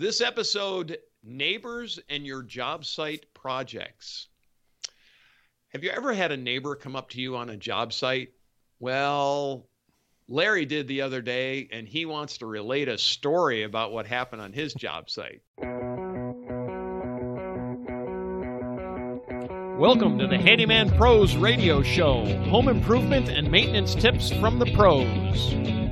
This episode Neighbors and Your Job Site Projects. Have you ever had a neighbor come up to you on a job site? Well, Larry did the other day, and he wants to relate a story about what happened on his job site. Welcome to the Handyman Pros Radio Show home improvement and maintenance tips from the pros.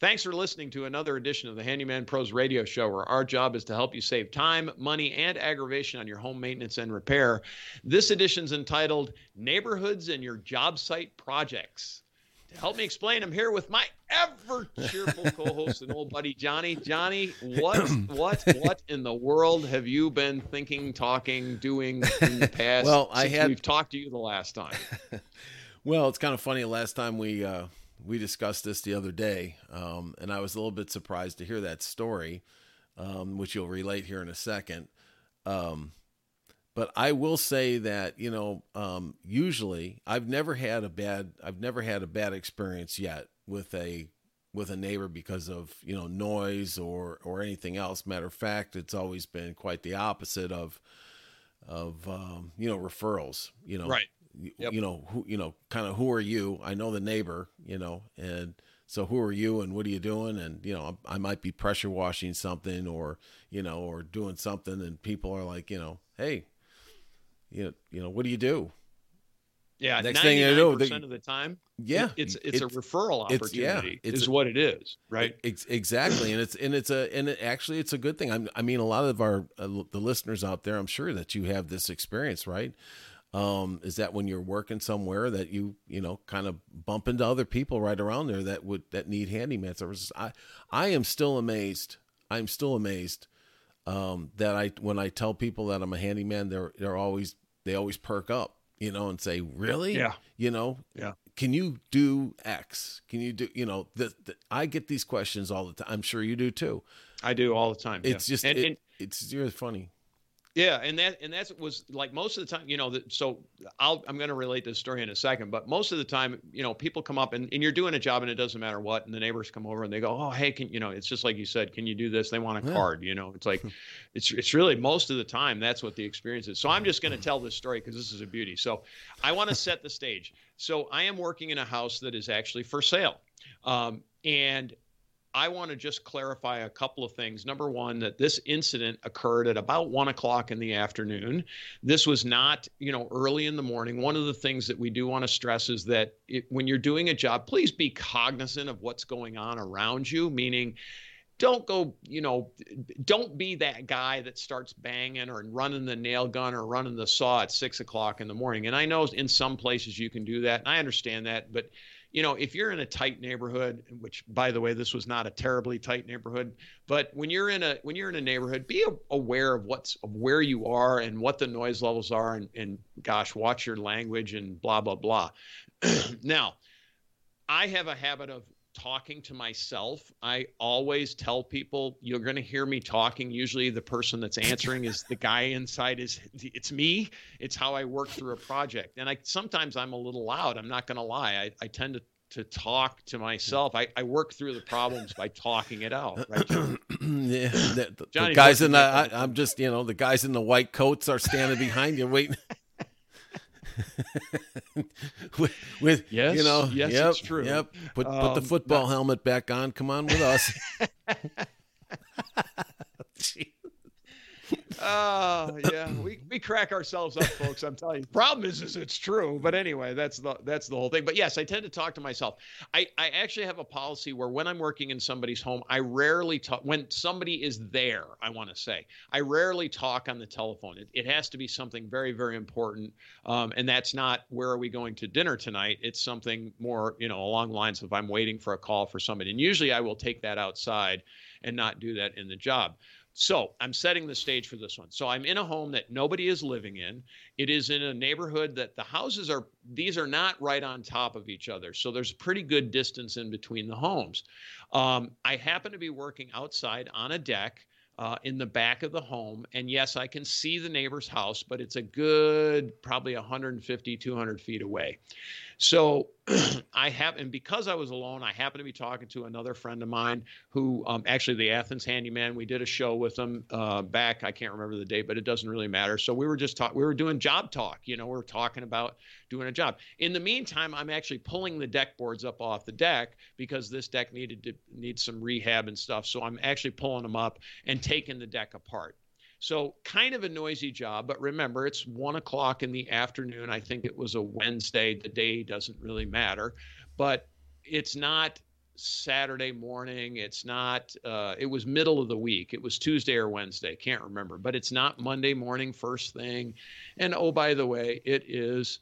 Thanks for listening to another edition of the Handyman Pros Radio Show, where our job is to help you save time, money, and aggravation on your home maintenance and repair. This edition's entitled Neighborhoods and Your Job Site Projects. To help me explain, I'm here with my ever cheerful co-host and old buddy Johnny. Johnny, what, what, what in the world have you been thinking, talking, doing in the past? well, I had we've talked to you the last time. well, it's kind of funny. Last time we uh, we discussed this the other day, um, and I was a little bit surprised to hear that story, um, which you'll relate here in a second. Um, but I will say that you know, um, usually I've never had a bad I've never had a bad experience yet with a with a neighbor because of you know noise or or anything else. Matter of fact, it's always been quite the opposite of of um, you know referrals. You know, Right. You, Yep. you know who you know kind of who are you i know the neighbor you know and so who are you and what are you doing and you know i might be pressure washing something or you know or doing something and people are like you know hey you know, you know what do you do Yeah, Next thing you know, percent of the time, yeah it- it's it's, a referral it's- yeah, opportunity. it's is a- what it is, right? Ex- exactly and it's and it's a and it, actually it's a good thing I'm, i mean a lot of our uh, the listeners out there i'm sure that you have this experience right um, is that when you're working somewhere that you you know kind of bump into other people right around there that would that need handyman services i i am still amazed i'm still amazed um, that i when i tell people that i'm a handyman they're they're always they always perk up you know and say really Yeah. you know Yeah. can you do x can you do you know the, the, i get these questions all the time i'm sure you do too I do all the time. it's yeah. just and, it- and it's really funny yeah, and that and that was like most of the time, you know. That, so I'll I'm going to relate this story in a second, but most of the time, you know, people come up and, and you're doing a job and it doesn't matter what, and the neighbors come over and they go, oh hey, can you know? It's just like you said, can you do this? They want a Yeah. card, you know. It's like, it's it's really most of the time that's what the experience is. So I'm just going to tell this story because this is a beauty. So I want to set the stage. So I am working in a house that is actually for sale, um, and I want to just clarify a couple of things. Number one, that this incident occurred at about one o'clock in the afternoon. This was not, you know, early in the morning. One of the things that we do want to stress is that it, when you're doing a job, please be cognizant of what's going on around you, meaning, don't go, you know, don't be that guy that starts banging or running the nail gun or running the saw at six o'clock in the morning. And I know in some places you can do that, and I understand that, but you know, if you're in a tight neighborhood, which by the way, this was not a terribly tight neighborhood, but when you're in a when you're in a neighborhood, be aware of what's of where you are and what the noise levels are, and, and gosh, watch your language and blah blah blah. now, I have a habit of talking to myself. I always tell people you're going to hear me talking. Usually the person that's answering is the guy inside is it's me. It's how I work through a project. And I sometimes I'm a little loud. I'm not going to lie. I, I tend to to talk to myself. I, I work through the problems by talking it out. Right? Yeah, the, the- guys in the I, I'm just you know the guys in the white coats are standing behind you waiting. with, with Yes, you know, yes, yep, it's true. Yep, put put the Um, football helmet back on. Come on with us. Oh yeah, we, we crack ourselves up, folks. I'm telling you. Problem is, is it's true. But anyway, that's the that's the whole thing. But yes, I tend to talk to myself. I I actually have a policy where when I'm working in somebody's home, I rarely talk. When somebody is there, I want to say I rarely talk on the telephone. It, it has to be something very very important, um, and that's not where are we going to dinner tonight. It's something more you know along the lines of I'm waiting for a call for somebody, and usually I will take that outside and not do that in the job. So I'm setting the stage for this one. So I'm in a home that nobody is living in. It is in a neighborhood that the houses are, these are not right on top of each other. So there's a pretty good distance in between the homes. Um, I happen to be working outside on a deck. Uh, in the back of the home. And yes, I can see the neighbor's house, but it's a good probably 150, 200 feet away. So I have, and because I was alone, I happened to be talking to another friend of mine who, um, actually, the Athens handyman. We did a show with him uh, back. I can't remember the date, but it doesn't really matter. So we were just talking. We were doing job talk. You know, we are talking about doing a job. In the meantime, I'm actually pulling the deck boards up off the deck because this deck needed to need some rehab and stuff. So I'm actually pulling them up and taking the deck apart. So, kind of a noisy job, but remember, it's one o'clock in the afternoon. I think it was a Wednesday. The day doesn't really matter, but it's not Saturday morning. It's not, uh, it was middle of the week. It was Tuesday or Wednesday. Can't remember, but it's not Monday morning, first thing. And oh, by the way, it is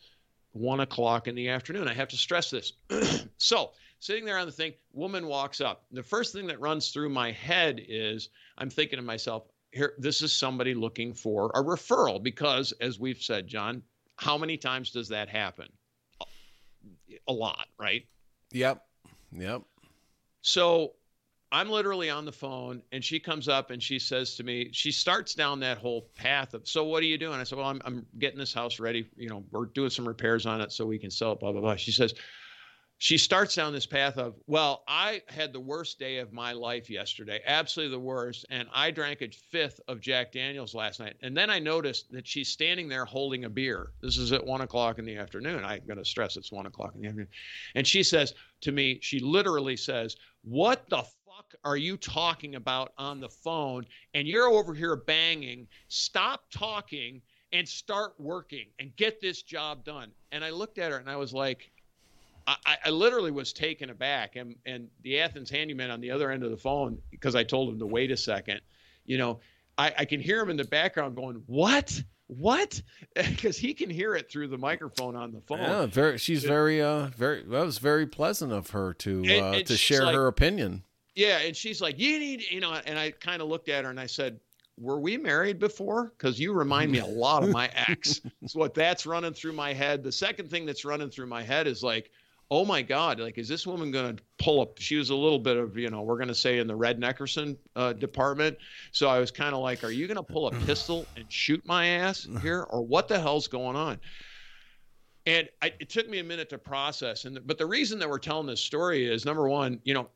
one o'clock in the afternoon. I have to stress this. so, sitting there on the thing, woman walks up. The first thing that runs through my head is I'm thinking to myself, here this is somebody looking for a referral because as we've said john how many times does that happen? A lot right? Yep yep. So i'm literally on the phone and she comes up and she says to me she starts down that whole path of so what are you doing? I said well i'm, I'm getting this house ready. You know we're doing some repairs on it so we can sell it blah blah blah. She says she starts down this path of, well, I had the worst day of my life yesterday, absolutely the worst. And I drank a fifth of Jack Daniels last night. And then I noticed that she's standing there holding a beer. This is at one o'clock in the afternoon. I'm going to stress it's one o'clock in the afternoon. And she says to me, she literally says, What the fuck are you talking about on the phone? And you're over here banging. Stop talking and start working and get this job done. And I looked at her and I was like, I, I, literally was taken aback, and and the Athens handyman on the other end of the phone because I told him to wait a second. You know, I, I can hear him in the background going, "What? What?" Because he can hear it through the microphone on the phone. Yeah, very. She's very, uh, very. That was very pleasant of her to and, uh, and to share like, her opinion. Yeah, and she's like, "You need," you know, and I kind of looked at her and I said, were we married before? Because you remind me a lot of my ex. so what that's running through my head. The second thing that's running through my head is like, oh my God, like, is this woman going to pull up? She was a little bit of, you know, we're going to say in the Red Neckerson uh, department. So I was kind of like, are you going to pull a pistol and shoot my ass here? Or what the hell's going on? And I, it took me a minute to process. And but the reason that we're telling this story is number one, you know,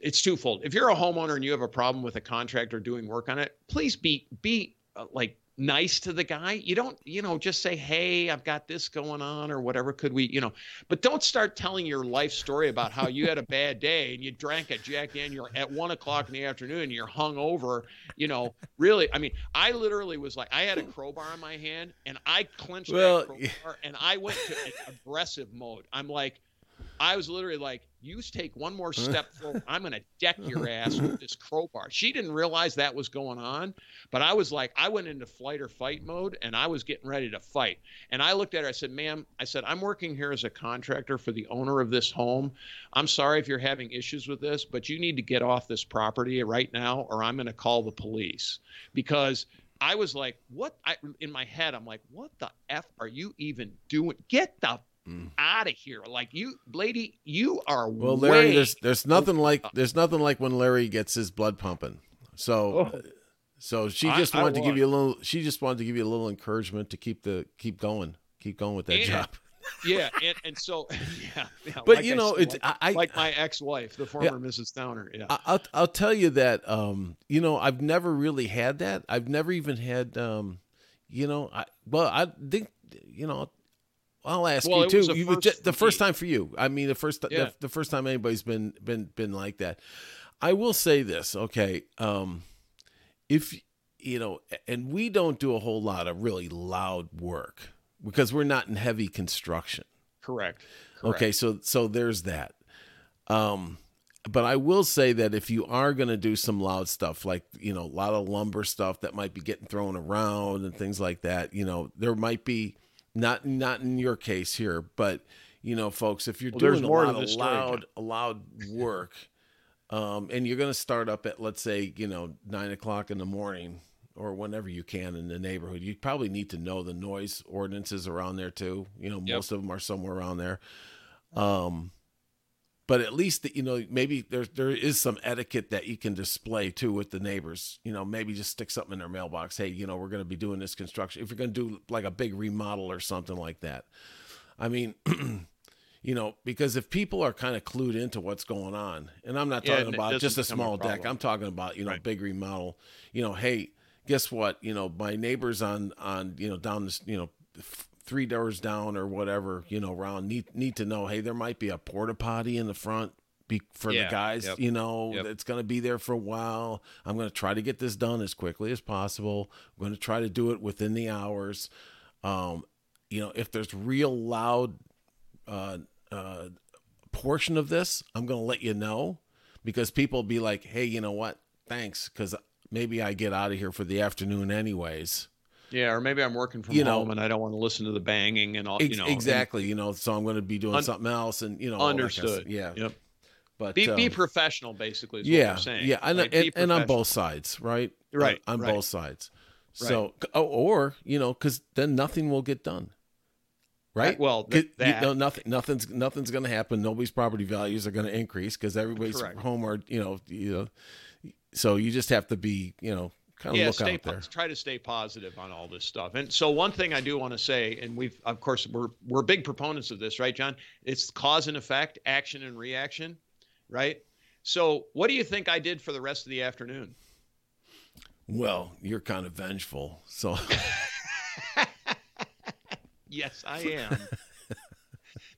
it's twofold. If you're a homeowner and you have a problem with a contractor doing work on it, please be be uh, like nice to the guy. You don't, you know, just say, "Hey, I've got this going on," or whatever. Could we, you know? But don't start telling your life story about how you had a bad day and you drank a Jack Daniel at one o'clock in the afternoon and you're hung over. You know, really. I mean, I literally was like, I had a crowbar in my hand and I clenched well, that crowbar and I went to aggressive mode. I'm like, I was literally like, you take one more step forward, I'm going to deck your ass with this crowbar. She didn't realize that was going on, but I was like, I went into flight or fight mode and I was getting ready to fight. And I looked at her, I said, ma'am, I said, I'm working here as a contractor for the owner of this home. I'm sorry if you're having issues with this, but you need to get off this property right now or I'm going to call the police because I was like, what? I, in my head, I'm like, what the F are you even doing? Get the mm. out of here. Like you, lady, you are well, Larry. There's there's nothing like there's nothing like when Larry gets his blood pumping. So. Oh. So she just I, wanted I to give you a little. She just wanted to give you a little encouragement to keep the keep going, keep going with that and, job. yeah, and, and so yeah, yeah but like you know, it's like, I, like my ex-wife, the former yeah, Mrs. Downer. Yeah, I'll I'll tell you that. Um, you know, I've never really had that. I've never even had. Um, you know, I well, I think you know, I'll ask well, you too. You, first the first time for you. I mean, the first yeah. the, the, first time anybody's been been been like that. I will say this, okay? Um, if you know, and we don't do a whole lot of really loud work because we're not in heavy construction. Correct. Correct. Okay, so so there's that. Um, but I will say that if you are going to do some loud stuff, like you know, a lot of lumber stuff that might be getting thrown around and things like that, you know, there might be not not in your case here, but you know, folks, if you're well, doing a lot of loud loud work, um, and you're going to start up at let's say you know nine o'clock in the morning or whenever you can in the neighborhood, you probably need to know the noise ordinances around there too. You know, yep. most of them are somewhere around there. Um, but at least you know maybe there there is some etiquette that you can display too with the neighbors. You know, maybe just stick something in their mailbox. Hey, you know, we're going to be doing this construction. If you're going to do like a big remodel or something like that, I mean, you know, because if people are kind of clued into what's going on, and I'm not talking it about just a doesn't a small deck. I'm talking about you know Right. big remodel. You know, hey, guess what? You know, my neighbors on on you know down this you know f- three doors down or whatever you know around need need to know. Hey, there might be a porta potty in the front. Be, for Yeah, the guys, yep, you know, yep. it's going to be there for a while. I'm going to try to get this done as quickly as possible. I'm going to try to do it within the hours. Um, you know, if there's real loud uh, uh, portion of this, I'm going to let you know because people be like, hey, you know what? Thanks, because maybe I get out of here for the afternoon anyways. Yeah, or maybe I'm working from You know- home and I don't want to listen to the banging and all. Ex- You know, exactly. You know, so I'm going to be doing Un- something else, and you know, that kind of Understood. yeah. Yep. But Be, be um, professional, basically. Is what yeah, you're saying. yeah, and, right? and, and on both sides, right? Right, on, on right. both sides. So, oh, or you know, because then nothing will get done, right? well, th- you know, nothing, nothing's, nothing's going to happen. Nobody's property values are going to increase because everybody's Correct. home are, you know, you know. So you just have to be, you know, kind of yeah, look stay out po- there. try to stay positive on all this stuff. And so one thing I do want to say, and we've of course we're we're big proponents of this, right, John? It's cause and effect, action and reaction, right? So what do you think I did for the rest of the afternoon? Well, you're kind of vengeful, so Yes, I am.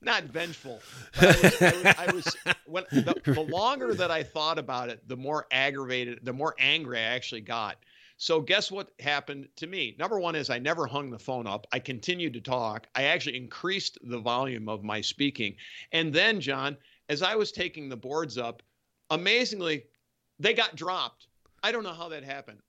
Not vengeful. But I was, I was, I was when the, the longer that I thought about it, the more aggravated, the more angry I actually got. So guess what happened to me? Number one is I never hung the phone up. I continued to talk. I actually increased the volume of my speaking. And then, John, as I was taking the boards up, amazingly, they got dropped. I don't know how that happened.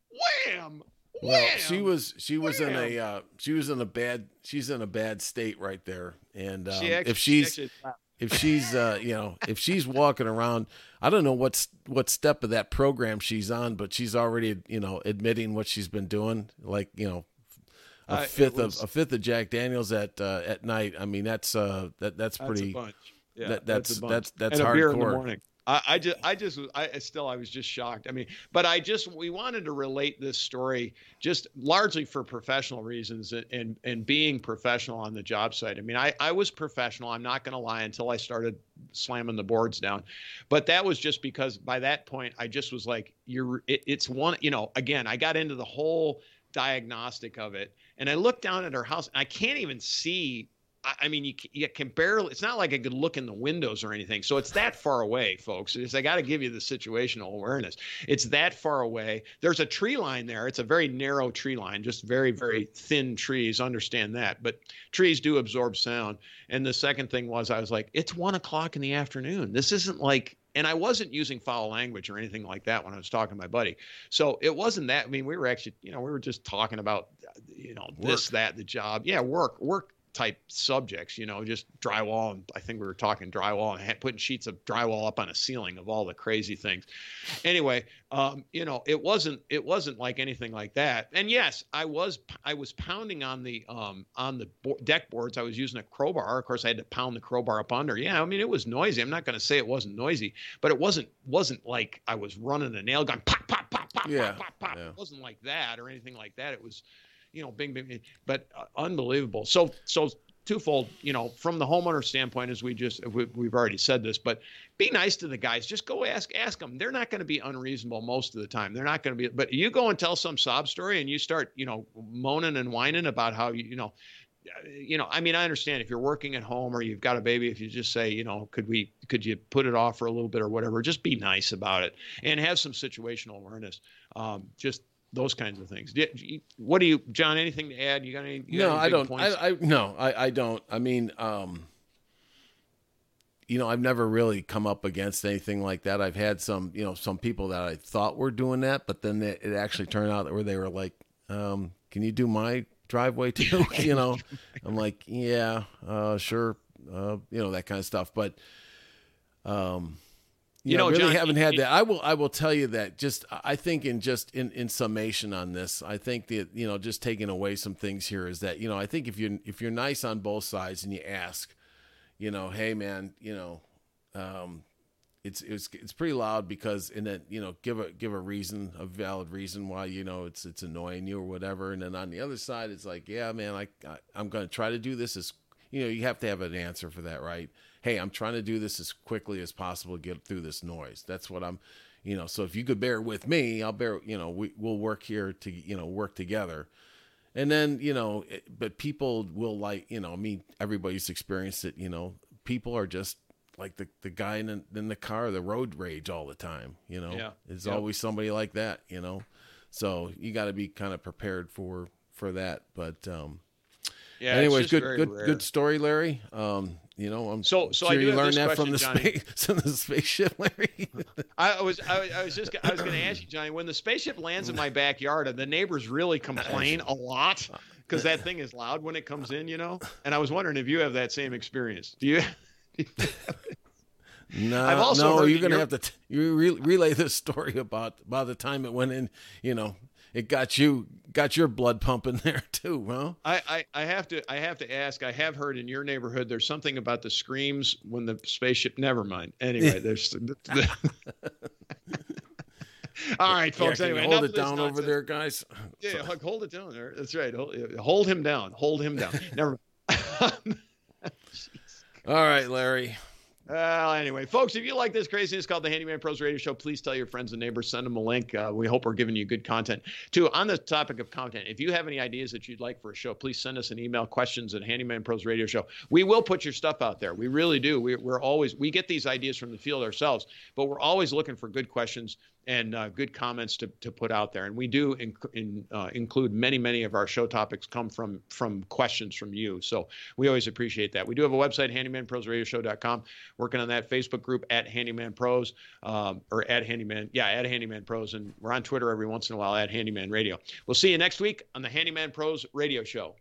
Wham! well, she was, she was in a, uh, she was in a bad, she's in a bad state right there, and um, She actually- if she she's, actually- if she's uh you know if she's walking around i don't know what's what step of that program she's on but she's already you know admitting what she's been doing like you know a Uh, fifth was- of a fifth of jack daniels at uh at night i mean that's uh that that's That's pretty a bunch. Yeah, that- that's that's- a bunch. that's- that's and a beer in the hardcore. I, I just, I just, I I still, I was just shocked. I mean, but I just, we wanted to relate this story just largely for professional reasons and and, and being professional on the job site. I mean, I, I was professional. I'm not going to lie until I started slamming the boards down, but that was just because by that point I just was like, you're, it, it's one, you know, again, I got into the whole diagnostic of it, and I looked down at her house, and I can't even see I- mean, you, you can barely, it's not like I could look in the windows or anything. So it's that far away, folks. It's, I got to give you the situational awareness. It's that far away. There's a tree line there. It's a very narrow tree line, just very, very thin trees. Understand that. But trees do absorb sound. And the second thing was, I was like, it's one o'clock in the afternoon. This isn't like, and I wasn't using foul language or anything like that when I was talking to my buddy. So it wasn't that. I mean, we were actually, you know, we were just talking about, uh, you know, this, that, the job. Yeah, work, work type subjects, you know, just drywall. And I think we were talking drywall and putting sheets of drywall up on a ceiling of all the crazy things. Anyway, um, you know, it wasn't it wasn't like anything like that. And yes, I was I was pounding on the um on the bo- deck boards. I was using a crowbar. Of course, I had to pound the crowbar up under. Yeah, I mean, it was noisy. I'm not going to say it wasn't noisy, but it wasn't wasn't like I was running a nail gun pop pop pop pop Yeah, pop pop pop. yeah. It wasn't like that or anything like that. It was you know, bing, bing, bing, but uh, unbelievable. So, so twofold, you know, from the homeowner standpoint, as we just we, we've already said this, but be nice to the guys. Just go ask ask them. They're not going to be unreasonable most of the time. They're not going to be. But you go and tell some sob story, and you start, you know, moaning and whining about how you, you know. uh, You know, I mean, I understand if you're working at home or you've got a baby, if you just say, you know, could we, could you put it off for a little bit or whatever, just be nice about it and have some situational awareness. Um, just those kinds of things. What do you, John? Anything to add? You got any? you got no any i don't? I, I no I, I don't i mean um you know i've never really come up against anything like that i've had some you know some people that i thought were doing that but then it, it actually turned out where they were like um can you do my driveway too you know i'm like yeah uh sure uh you know that kind of stuff but um you, know, know, really John, haven't had it- that. I will. I will tell you that. Just, I think, in just in, in summation on this, I think that you know, just taking away some things here is that you know, I think if you're if you're nice on both sides and you ask, you know, hey man, you know, um, it's it's it's pretty loud because and then you know give a give a reason a valid reason why you know it's it's annoying you or whatever and then on the other side it's like yeah man I, I I'm going to try to do this as you know, you have to have an answer for that, right? Hey, I'm trying to do this as quickly as possible, get through this noise. That's what I'm, you know. So if you could bear with me, I'll bear. You know, we we'll work here to you know work together. And then you know, it, but people will like you know. I mean, everybody's experienced it. You know, people are just like the the guy in the, in the car, the road rage all the time. You know, Yeah. there's Yep. always somebody like that. You know, so you got to be kind of prepared for for that. But um, Yeah. anyways, good good rare. good story, Larry. Um, you know, I'm So- so I sure do you learned that from the Johnny. space from the spaceship, Larry. I was I, I was just I was going to ask you, Johnny, when the spaceship lands in my backyard, and the neighbors really complain a lot because that thing is loud when it comes in, you know. And I was wondering if you have that same experience. Do you? No, I've also no, you're gonna you're- have to t- you re- relay this story about about the time it went in. You know, it got you got your blood pumping there too, huh? I, I, I have to I have to ask. I have heard in your neighborhood there's something about the screams when the spaceship. Never mind. Anyway, there's. All right, folks. Yeah, anyway, hold it down over there, guys. Yeah, hold it down there. That's right. Hold, hold him down. Hold him down. Never. All right, Larry. Well, anyway, folks, if you like this craziness called the Handyman Pros Radio Show, please tell your friends and neighbors, send them a link. Uh, we hope we're giving you good content. Too, on the topic of content, if you have any ideas that you'd like for a show, please send us an email, questions at Handyman Pros Radio Show. We will put your stuff out there. We really do. We, we're always, we get these ideas from the field ourselves, but we're always looking for good questions and uh, good comments to, to put out there. And we do in, uh, include many, many of our show topics come from from questions from you. So we always appreciate that. We do have a website, handymanprosradioshow.com. Working on that Facebook group at Handyman Pros um, or at Handyman, yeah, at Handyman Pros. And we're on Twitter every once in a while at Handyman Radio. We'll see you next week on the Handyman Pros Radio Show.